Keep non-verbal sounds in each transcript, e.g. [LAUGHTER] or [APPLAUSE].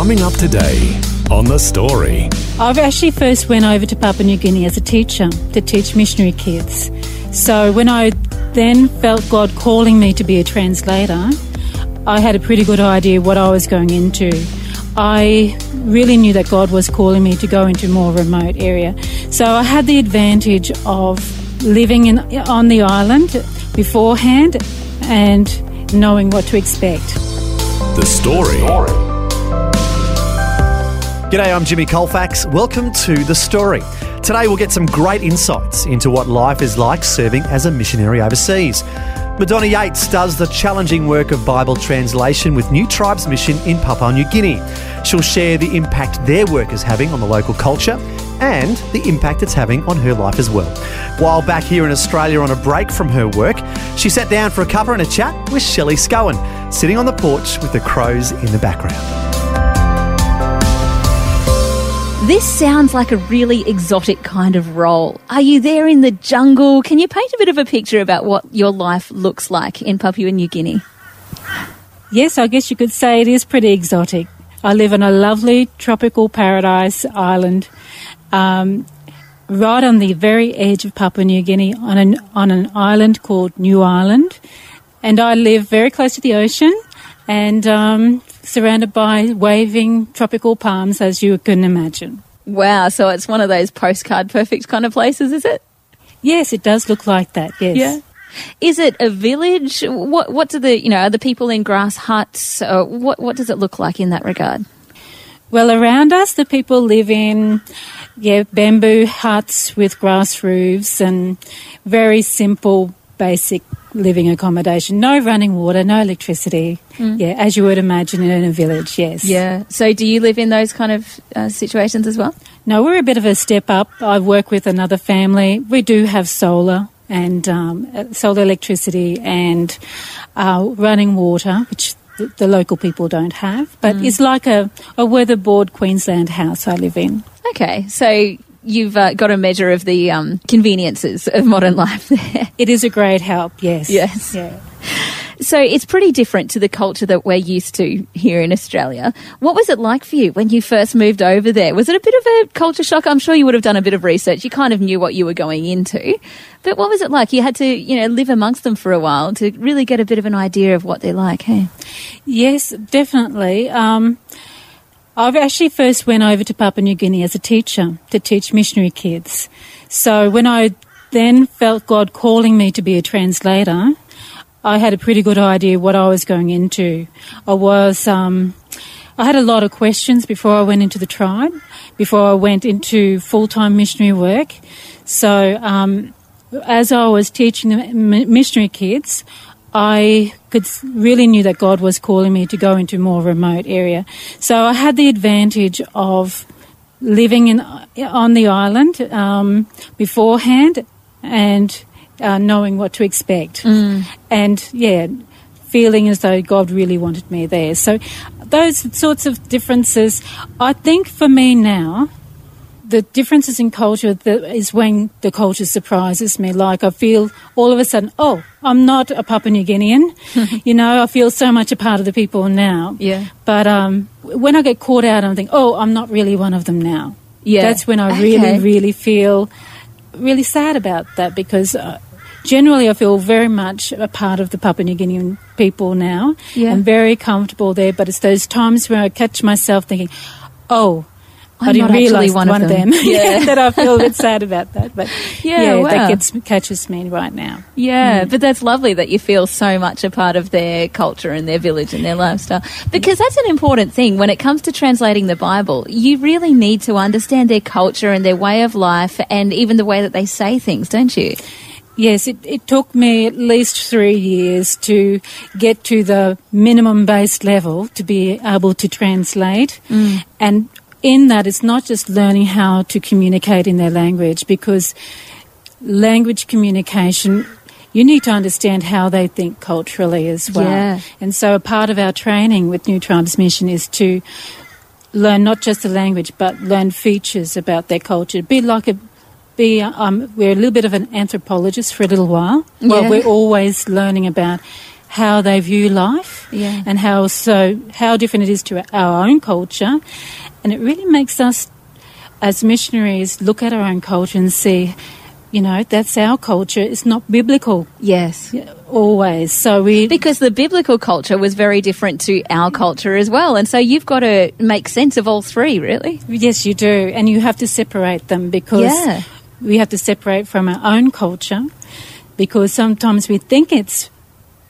Coming up today on The Story. I've actually first went over to Papua New Guinea as a teacher to teach missionary kids. So when I then felt God calling me to be a translator, I had a pretty good idea what I was going into. I really knew that God was calling me to go into a more remote area. So I had the advantage of living in, on the island beforehand and knowing what to expect. The Story. G'day, I'm Jimmy Colfax. Welcome to The Story. Today we'll get some great insights into what life is like serving as a missionary overseas. Madonna Yates does the challenging work of Bible translation with New Tribes Mission in Papua New Guinea. She'll share the impact their work is having on the local culture and the impact it's having on her life as well. While back here in Australia on a break from her work, she sat down for a cover and a chat with Shelley Scowen, sitting on the porch with the crows in the background. This sounds like a really exotic kind of role. Are you there in the jungle? Can you paint a bit of a picture about what your life looks like in Papua New Guinea? Yes, I guess you could say it is pretty exotic. I live on a lovely tropical paradise island, um, right on the very edge of Papua New Guinea, on an on an island called New Ireland, and I live very close to the ocean, and um, surrounded by waving tropical palms, as you can imagine. Wow, so it's one of those postcard perfect kind of places, is it? Yes, it does look like that. Yes. Yeah. Is it a village? What What do the you know are the people in grass huts? Uh, what What does it look like in that regard? Well, around us, the people live in yeah bamboo huts with grass roofs and very simple, basic living accommodation. No running water, no electricity. Mm. Yeah, as you would imagine in a village. Yes. Yeah. So, do you live in those kind of uh, situations as well? No, we're a bit of a step up. I work with another family. We do have solar and um, solar electricity and uh, running water, which the, the, local people don't have. But mm. it's like a, a weatherboard Queensland house I live in. Okay, so you've uh, got a measure of the um, conveniences of modern life there. It is a great help, yes. Yes. Yeah. So it's pretty different to the culture that we're used to here in Australia. What was it like for you when you first moved over there? Was it a bit of a culture shock? I'm sure you would have done a bit of research. You kind of knew what you were going into. But what was it like? You had to, you know, live amongst them for a while to really get a bit of an idea of what they're like, hey? Yes, definitely. Um, I've actually first went over to Papua New Guinea as a teacher to teach missionary kids. So when I then felt God calling me to be a translator, I had a pretty good idea what I was going into. I was, um, I had a lot of questions before I went into the tribe, before I went into full time missionary work. So, um, as I was teaching the missionary kids, I could really knew that God was calling me to go into a more remote area. So I had the advantage of living in on the island um, beforehand and uh, knowing what to expect. Mm. And yeah, feeling as though God really wanted me there. So those sorts of differences, I think for me now, the differences in culture is when the culture surprises me. Like I feel all of a sudden, oh, I'm not a Papua New Guinean. [LAUGHS] you know, I feel so much a part of the people now. Yeah. But um, when I get caught out, I'm thinking, oh, I'm not really one of them now. Yeah. That's when I really, really feel really sad about that because uh, generally I feel very much a part of the Papua New Guinean people now. Yeah. I'm very comfortable there, but it's those times where I catch myself thinking, oh, I did not realise one, one, of them. them. [LAUGHS] Yeah. that I feel a bit sad about that. But [LAUGHS] yeah, yeah wow. that gets, catches me right now. Yeah, mm. but that's lovely that you feel so much a part of their culture and their village and their lifestyle. Because that's an important thing when it comes to translating the Bible. You really need to understand their culture and their way of life and even the way that they say things, don't you? Yes, it, it took me at least three years to get to the minimum based level to be able to translate. Mm. And in that it's not just learning how to communicate in their language because language communication you need to understand how they think culturally as well. Yeah. And so a part of our training with New Tribes Mission is to learn not just the language but learn features about their culture. Be like a be um, we're a little bit of an anthropologist for a little while. Well, Yeah. we're always learning about how they view life Yeah. and how so how different it is to our own culture, and it really makes us as missionaries look at our own culture and see, you know, that's our culture. It's not biblical Yes. always. So we Because the biblical culture was very different to our culture as well. And so you've got to make sense of all three, really. Yes, you do. And you have to separate them because Yeah. we have to separate from our own culture because sometimes we think it's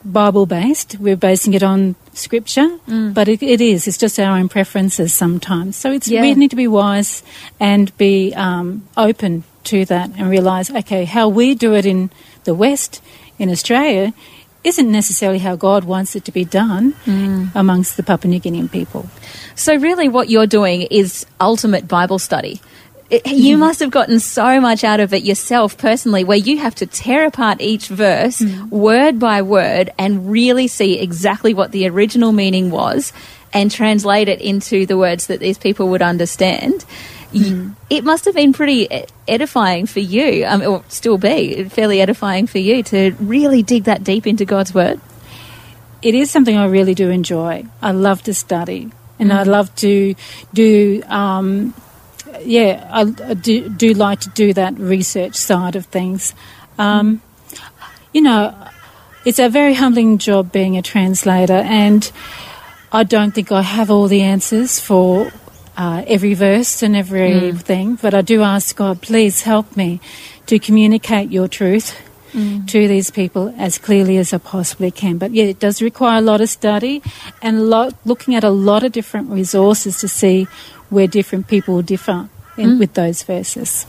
Bible based, we're basing it on scripture, Mm. but it, it is. It's just our own preferences sometimes. So it's Yeah. we need to be wise and be um, open to that and realise, okay, how we do it in the West, in Australia, isn't necessarily how God wants it to be done Mm. amongst the Papua New Guinean people. So, really, what you're doing is ultimate Bible study. It, you must have gotten so much out of it yourself personally, where you have to tear apart each verse word by word and really see exactly what the original meaning was and translate it into the words that these people would understand. Y- It must have been pretty e- edifying for you, um, or still be fairly edifying for you to really dig that deep into God's Word. it is something I really do enjoy. I love to study, and I love to do. Um, yeah, I, I do, do like to do that research side of things. Um, you know, it's a very humbling job being a translator, and I don't think I have all the answers for uh, every verse and everything, but I do ask God, please help me to communicate your truth to these people as clearly as I possibly can. But yeah, it does require a lot of study and a lot, looking at a lot of different resources to see where different people differ in, with those verses.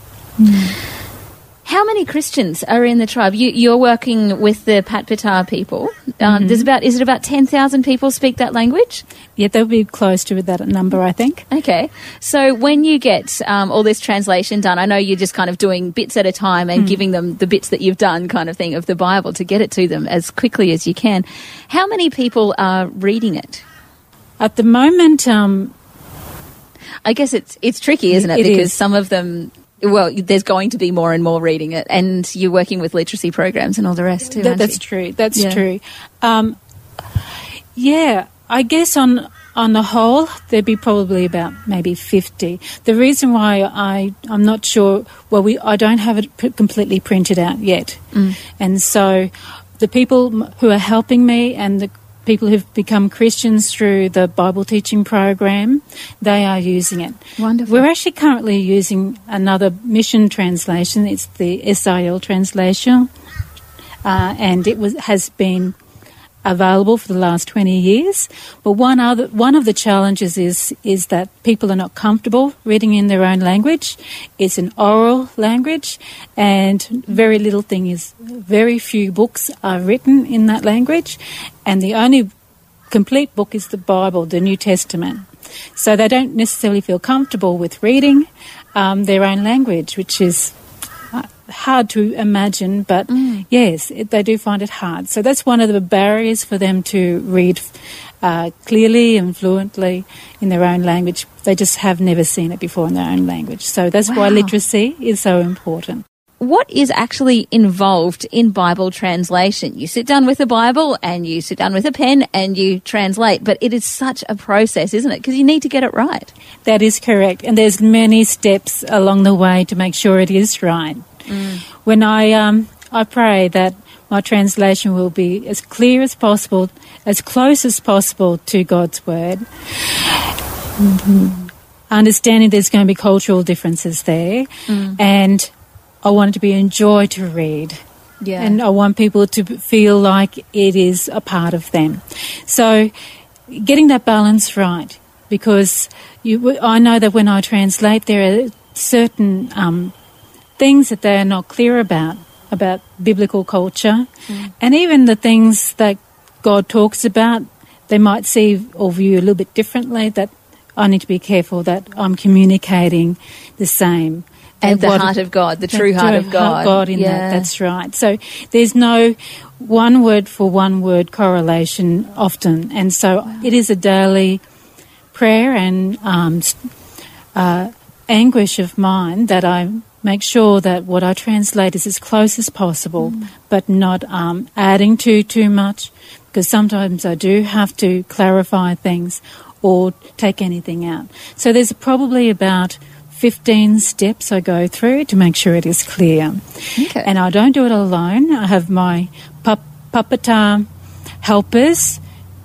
How many Christians are in the tribe? You, you're working with the Patpatar people. Um, There's about is it about ten thousand people speak that language? Yeah, they'll be close to that number, I think. Okay, so when you get um, all this translation done, I know you're just kind of doing bits at a time and giving them the bits that you've done, kind of thing, of the Bible to get it to them as quickly as you can. How many people are reading it? At the moment, um, I guess it's it's tricky, isn't it? It because is. some of them. Well, there's going to be more and more reading it, and you're working with literacy programs and all the rest too. That, that's you? true. That's Yeah. true. Um, yeah, I guess on on the whole, there'd be probably about maybe fifty. The reason why I I'm not sure. Well, we I don't have it p- completely printed out yet, and so the people who are helping me and the people who've become Christians through the Bible teaching program, they are using it. Wonderful. We're actually currently using another mission translation. It's the SIL translation uh, and it was has been available for the last 20 years. But one other one of the challenges is is that people are not comfortable reading in their own language. It's an oral language, and very little thing is very few books are written in that language, and the only complete book is the Bible, the New Testament. So they don't necessarily feel comfortable with reading um, their own language, which is hard to imagine, but yes, it, they do find it hard. So that's one of the barriers for them to read uh, clearly and fluently in their own language. They just have never seen it before in their own language. So that's why literacy is so important. What is actually involved in Bible translation? You sit down with a Bible and you sit down with a pen and you translate, but it is such a process, isn't it? Because you need to get it right. That is correct, and there's many steps along the way to make sure it is right. Mm. When I um, I pray that my translation will be as clear as possible, as close as possible to God's word. Mm-hmm. Understanding there's going to be cultural differences there, mm. and I want it to be a joy to read. Yeah. And I want people to feel like it is a part of them. So, getting that balance right, because you, I know that when I translate, there are certain um, things that they are not clear about, about biblical culture, and even the things that God talks about, they might see or view a little bit differently that I need to be careful that I'm communicating the same. And the heart of God, the the true heart of God. God in Yeah. that. That's right. So there's no one word for one word correlation often, and so it is a daily prayer and um, uh, anguish of mine that I make sure that what I translate is as close as possible, but not um, adding to too much, because sometimes I do have to clarify things or take anything out. So there's probably about 15 steps I go through to make sure it is clear. Okay. And I don't do it alone. I have my pup- Patpatar helpers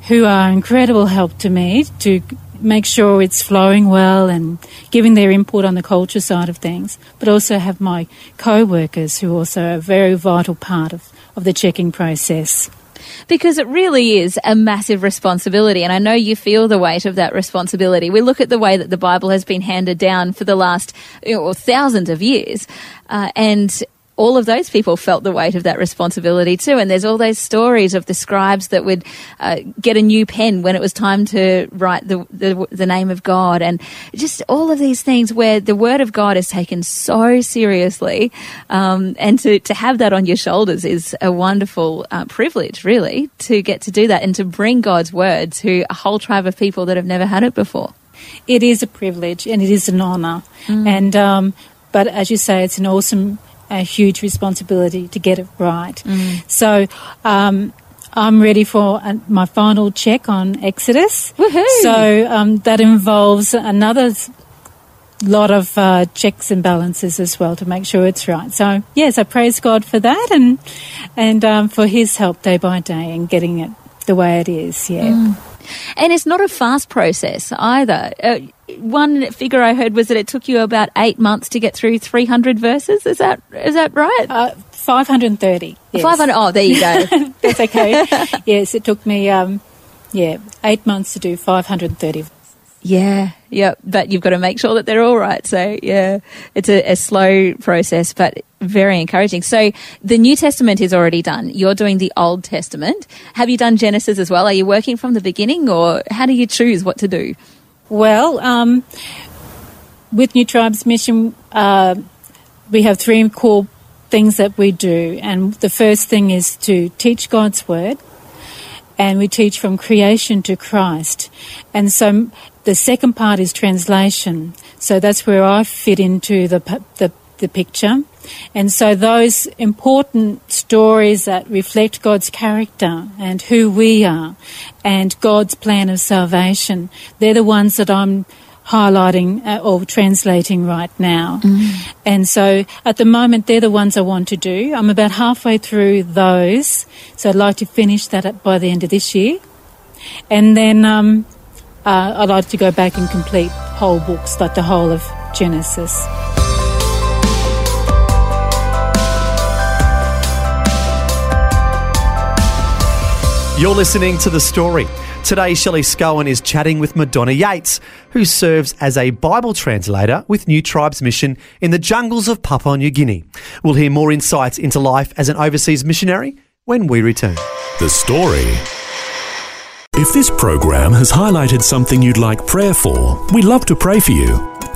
who are incredible help to me to make sure it's flowing well and giving their input on the culture side of things, but also have my co-workers who also are a very vital part of, of the checking process. Because it really is a massive responsibility, and I know you feel the weight of that responsibility. We look at the way that the Bible has been handed down for the last you know, thousands of years, uh, and all of those people felt the weight of that responsibility too. And there's all those stories of the scribes that would uh, get a new pen when it was time to write the, the the name of God, and just all of these things where the word of God is taken so seriously, um, and to to have that on your shoulders is a wonderful uh, privilege, really, to get to do that and to bring God's word to a whole tribe of people that have never had it before. It is a privilege and it is an honour. And um, but as you say, it's an awesome, a huge responsibility to get it right. So. Um, I'm ready for uh, my final check on Exodus. Woohoo! So um, that involves another lot of uh, checks and balances as well to make sure it's right. So yes, I praise God for that and and um, for His help day by day in getting it the way it is. Yeah. And it's not a fast process either. Uh, one figure I heard was that it took you about eight months to get through 300 verses. Is that is that right? Uh, 530. yes. 500. Oh, there you go. [LAUGHS] That's okay. [LAUGHS] yes, it took me, um, yeah, eight months to do 530. yeah, yeah. But you've got to make sure that they're all right. So, yeah, it's a, a slow process, but very encouraging. So, the New Testament is already done. You're doing the Old Testament. Have you done Genesis as well? Are you working from the beginning, or how do you choose what to do? Well, um, with New Tribes Mission, uh, we have three core things that we do. And the first thing is to teach God's Word, and we teach from creation to Christ. And so the second part is translation. So that's where I fit into the, the, the picture. And so those important stories that reflect God's character and who we are and God's plan of salvation, they're the ones that I'm highlighting uh, or translating right now. And so at the moment, they're the ones I want to do. I'm about halfway through those, so I'd like to finish that at, by the end of this year. And then um, uh, I'd like to go back and complete whole books, like the whole of Genesis. You're listening to The Story. Today, Shelley Scowen is chatting with Madonna Yates, who serves as a Bible translator with New Tribes Mission in the jungles of Papua New Guinea. We'll hear more insights into life as an overseas missionary when we return. The story. If this program has highlighted something you'd like prayer for, we'd love to pray for you.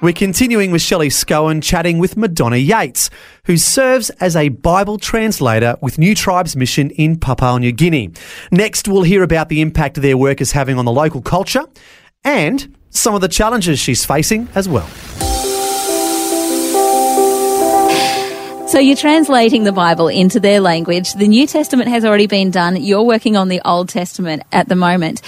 We're continuing with Shelley Scowen chatting with Madonna Yates, who serves as a Bible translator with New Tribes Mission in Papua New Guinea. Next, we'll hear about the impact their work is having on the local culture and some of the challenges she's facing as well. So you're translating the Bible into their language. The New Testament has already been done. You're working on the Old Testament at the moment.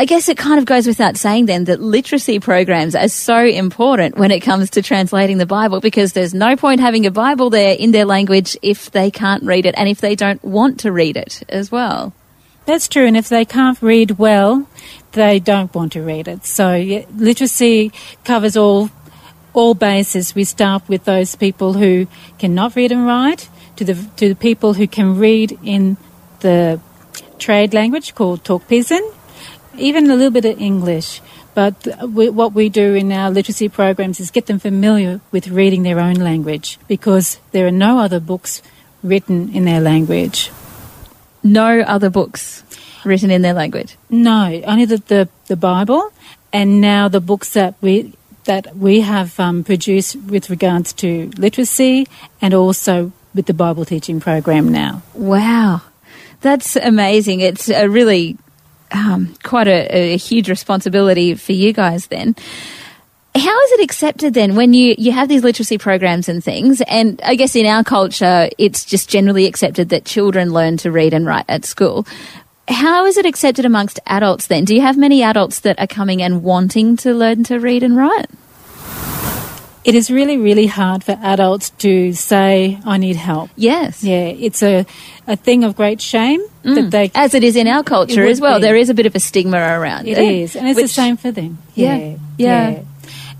I guess it kind of goes without saying then that literacy programs are so important when it comes to translating the Bible because there's no point having a Bible there in their language if they can't read it and if they don't want to read it as well. That's true, and if they can't read well, they don't want to read it. So literacy covers all all bases. We start with those people who cannot read and write, to the to the people who can read in the trade language called Tok Pisin, even a little bit of English. But we, what we do in our literacy programs is get them familiar with reading their own language because there are no other books written in their language. No other books written in their language. No, only the, the, the Bible, and now the books that we that we have um, produced with regards to literacy and also with the Bible teaching program now. Wow, that's amazing. It's a really um, quite a, a huge responsibility for you guys then. How is it accepted then when you, you have these literacy programs and things? And I guess in our culture, it's just generally accepted that children learn to read and write at school. How is it accepted amongst adults then? Do you have many adults that are coming and wanting to learn to read and write? It is really, really hard for adults to say, I need help. Yes. Yeah, it's a, a thing of great shame Mm. that they. As it is in our culture as well. be. There is a bit of a stigma around It it. is, and it's the which- same for them. Yeah, Yeah, yeah.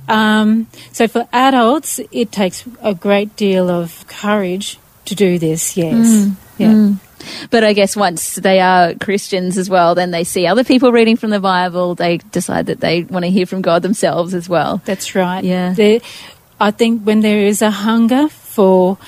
Um, so for adults, it takes a great deal of courage to do this. Yes, Mm. yeah, But I guess once they are Christians as well, then they see other people reading from the Bible. They decide that they want to hear from God themselves as well. that's right. Yeah. There, I think when there is a hunger for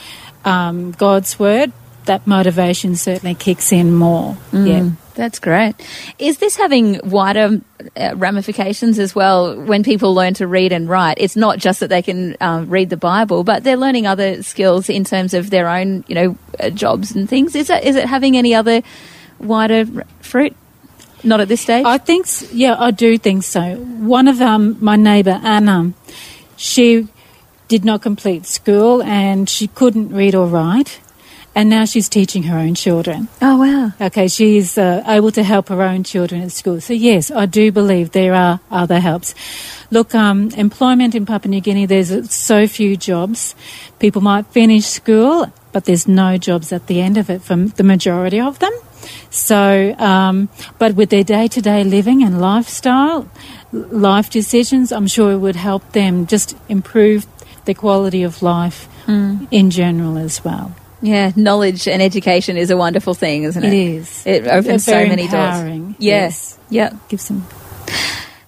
um, God's word, that motivation certainly kicks in more. Mm. Yeah. That's great. Is this having wider uh, ramifications as well when people learn to read and write? It's not just that they can um, read the Bible, but they're learning other skills in terms of their own, you know, uh, jobs and things. Is it, is it having any other wider r- fruit? Not at this stage? I think, yeah, I do think so. One of um, my neighbour, Anna, she did not complete school and she couldn't read or write, and now she's teaching her own children. oh, wow. Okay, she's uh, able to help her own children at school. So, yes, I do believe there are other helps. Look, um, employment in Papua New Guinea, there's so few jobs. People might finish school, but there's no jobs at the end of it for the majority of them. So, um, but with their day to day living and lifestyle, life decisions, I'm sure it would help them just improve the quality of life in general as well. Yeah, knowledge and education is a wonderful thing, isn't it? It is. It opens so many doors. empowering, Yes. Yeah. Gives them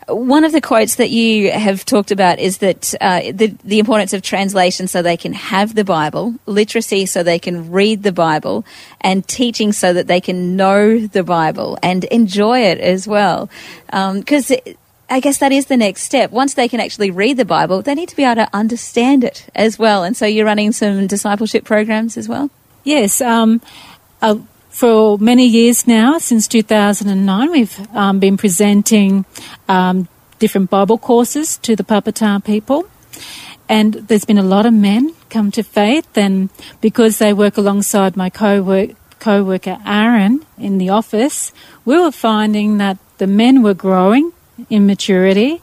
One of the quotes that you have talked about is that uh, the, the importance of translation so they can have the Bible, literacy so they can read the Bible, and teaching so that they can know the Bible and enjoy it as well. Because I guess that is the next step. Once they can actually read the Bible, they need to be able to understand it as well. And so you're running some discipleship programs as well? Yes, um, uh, for many years now, since 2009, we've um, been presenting um, different Bible courses to the Patpatar people. And there's been a lot of men come to faith, and because they work alongside my co-worker Aaron in the office, we were finding that the men were growing in maturity,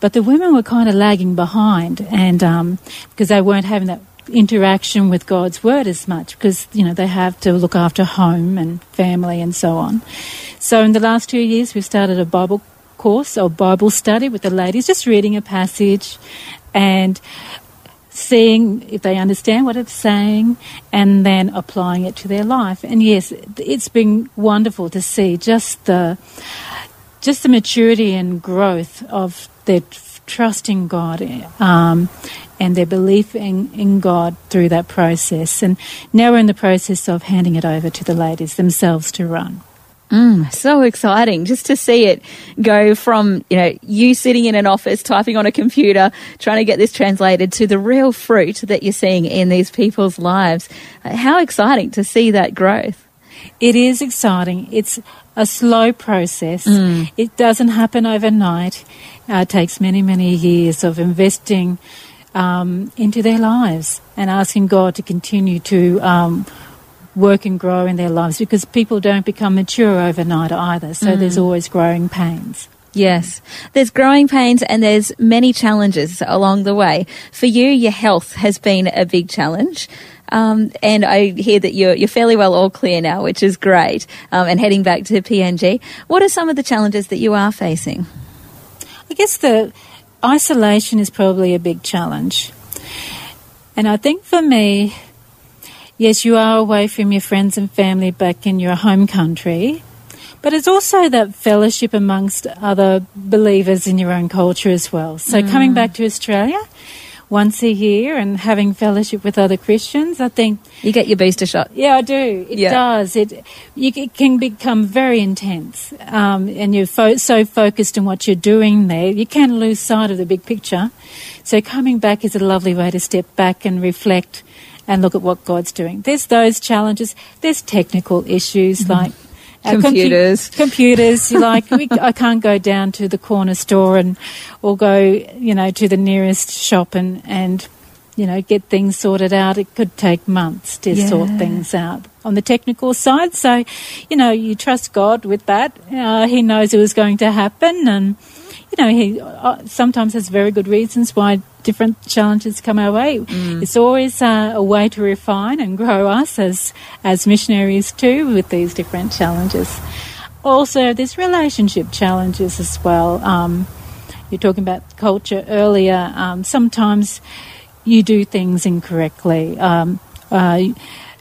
but the women were kind of lagging behind, and um, because they weren't having that interaction with God's word as much, because you know they have to look after home and family and so on. So in the last two years, we've started a Bible course or Bible study with the ladies, just reading a passage and seeing if they understand what it's saying and then applying it to their life. And yes, it's been wonderful to see just the just the maturity and growth of their trust in God um, and their belief in, in God through that process. And now we're in the process of handing it over to the ladies themselves to run. Mm, so exciting just to see it go from, you know, you sitting in an office typing on a computer trying to get this translated to the real fruit that you're seeing in these people's lives. How exciting to see that growth. It is exciting. It's a slow process. It doesn't happen overnight. Uh, it takes many, many years of investing um, into their lives and asking God to continue to um, work and grow in their lives because people don't become mature overnight either. So there's always growing pains. Yes. There's growing pains and there's many challenges along the way. For you, your health has been a big challenge. Um, and I hear that you're, you're fairly well all clear now, which is great, um, and heading back to PNG. What are some of the challenges that you are facing? I guess the isolation is probably a big challenge. And I think for me, yes, you are away from your friends and family back in your home country, But it's also that fellowship amongst other believers in your own culture as well. So coming back to Australia once a year and having fellowship with other Christians, I think You get your booster shot. yeah, I do. It Yeah. does. It you, it can become very intense, um, and you're fo- so focused on what you're doing there, you can lose sight of the big picture. So coming back is a lovely way to step back and reflect and look at what God's doing. There's those challenges. There's technical issues like. Uh, compu- Computers. computers. [LAUGHS] Like we, I can't go down to the corner store and, or go, you know, to the nearest shop and and you know, get things sorted out. It could take months to sort things out on the technical side. So, you know, you trust God with that. Uh, he knows it was going to happen, and you know, he uh, sometimes has very good reasons why different challenges come our way. It's always uh, a way to refine and grow us as as missionaries too with these different challenges. Also, there's relationship challenges as well. Um, you're talking about culture earlier. Um, sometimes you do things incorrectly. Um, uh,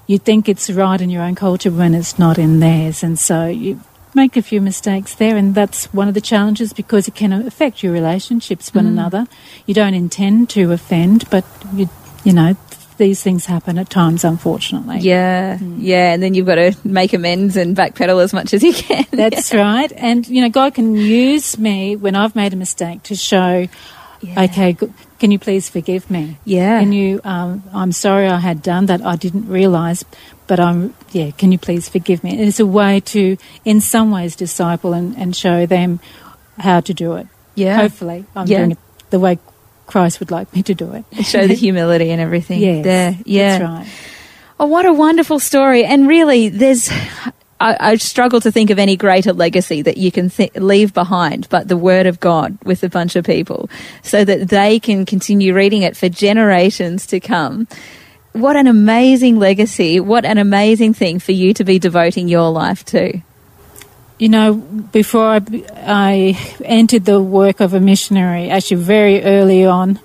you think it's right in your own culture when it's not in theirs, and so you make a few mistakes there, and that's one of the challenges because it can affect your relationships with one another. You don't intend to offend, but you, you know, these things happen at times, unfortunately. Yeah, yeah, and then you've got to make amends and backpedal as much as you can. [LAUGHS] That's right. And, you know, God can use me when I've made a mistake to show, Yeah. okay, can you please forgive me? Yeah. Can you, um, I'm sorry I had done that. I didn't realise, but I'm, yeah, can you please forgive me? And it's a way to, in some ways, disciple and, and show them how to do it. Yeah. Hopefully, I'm Yeah. doing it the way Christ would like me to do it. [LAUGHS] Show the [LAUGHS] humility and everything. Yes. there. Yeah. That's right. Oh, what a wonderful story! And really, there's. I, I struggle to think of any greater legacy that you can th- leave behind, but the Word of God with a bunch of people, so that they can continue reading it for generations to come. What an amazing legacy! What an amazing thing for you to be devoting your life to. You know, before I, I entered the work of a missionary, actually very early on,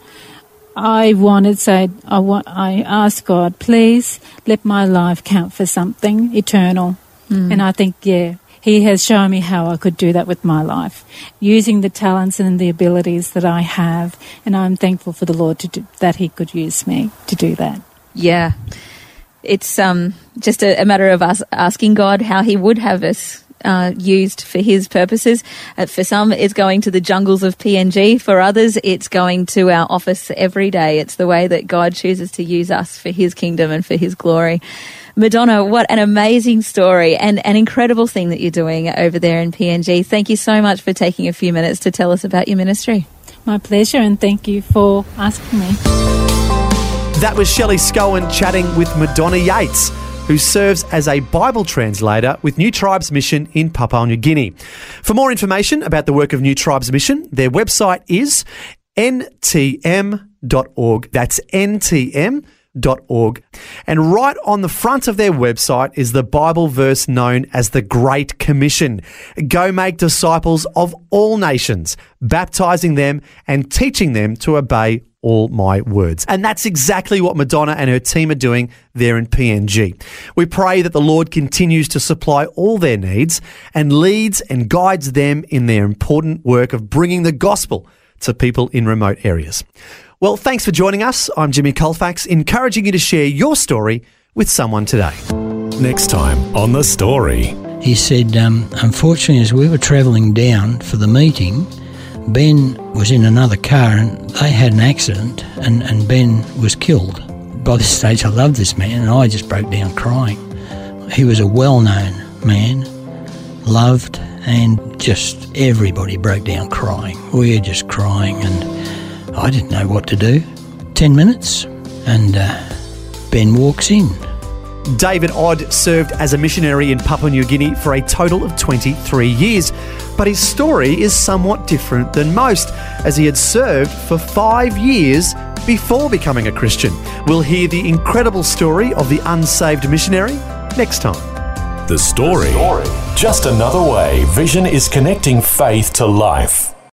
I wanted, say, I, wa- I asked God, please let my life count for something eternal. Hmm. And I think, yeah, He has shown me how I could do that with my life, using the talents and the abilities that I have. And I'm thankful for the Lord to do, that He could use me to do that. Yeah, it's um, just a, a matter of us asking God how He would have us uh, used for His purposes. Uh, for some, it's going to the jungles of PNG. For others, it's going to our office every day. It's the way that God chooses to use us for His kingdom and for His glory. Madonna, what an amazing story and an incredible thing that you're doing over there in PNG. Thank you so much for taking a few minutes to tell us about your ministry. My pleasure, and thank you for asking me. That was Shelley Scowen chatting with Madonna Yates, who serves as a Bible translator with New Tribes Mission in Papua New Guinea. For more information about the work of New Tribes Mission, their website is ntm.org. That's ntm. Dot Org. And right on the front of their website is the Bible verse known as the Great Commission. Go make disciples of all nations, baptizing them and teaching them to obey all my words. And that's exactly what Madonna and her team are doing there in PNG. We pray that the Lord continues to supply all their needs and leads and guides them in their important work of bringing the gospel to people in remote areas. Well, thanks for joining us. I'm Jimmy Colfax, encouraging you to share your story with someone today. Next time on The Story. He said, um, unfortunately, as we were travelling down for the meeting, Ben was in another car and they had an accident and, and Ben was killed. By this stage, I loved this man and I just broke down crying. He was a well known man, loved, and just everybody broke down crying. We were just crying and I didn't know what to do. Ten minutes and uh, Ben walks in. David Odd served as a missionary in Papua New Guinea for a total of 23 years, but his story is somewhat different than most, as he had served for five years before becoming a Christian. We'll hear the incredible story of the unsaved missionary next time. The Story. Just another way Vision is connecting faith to life.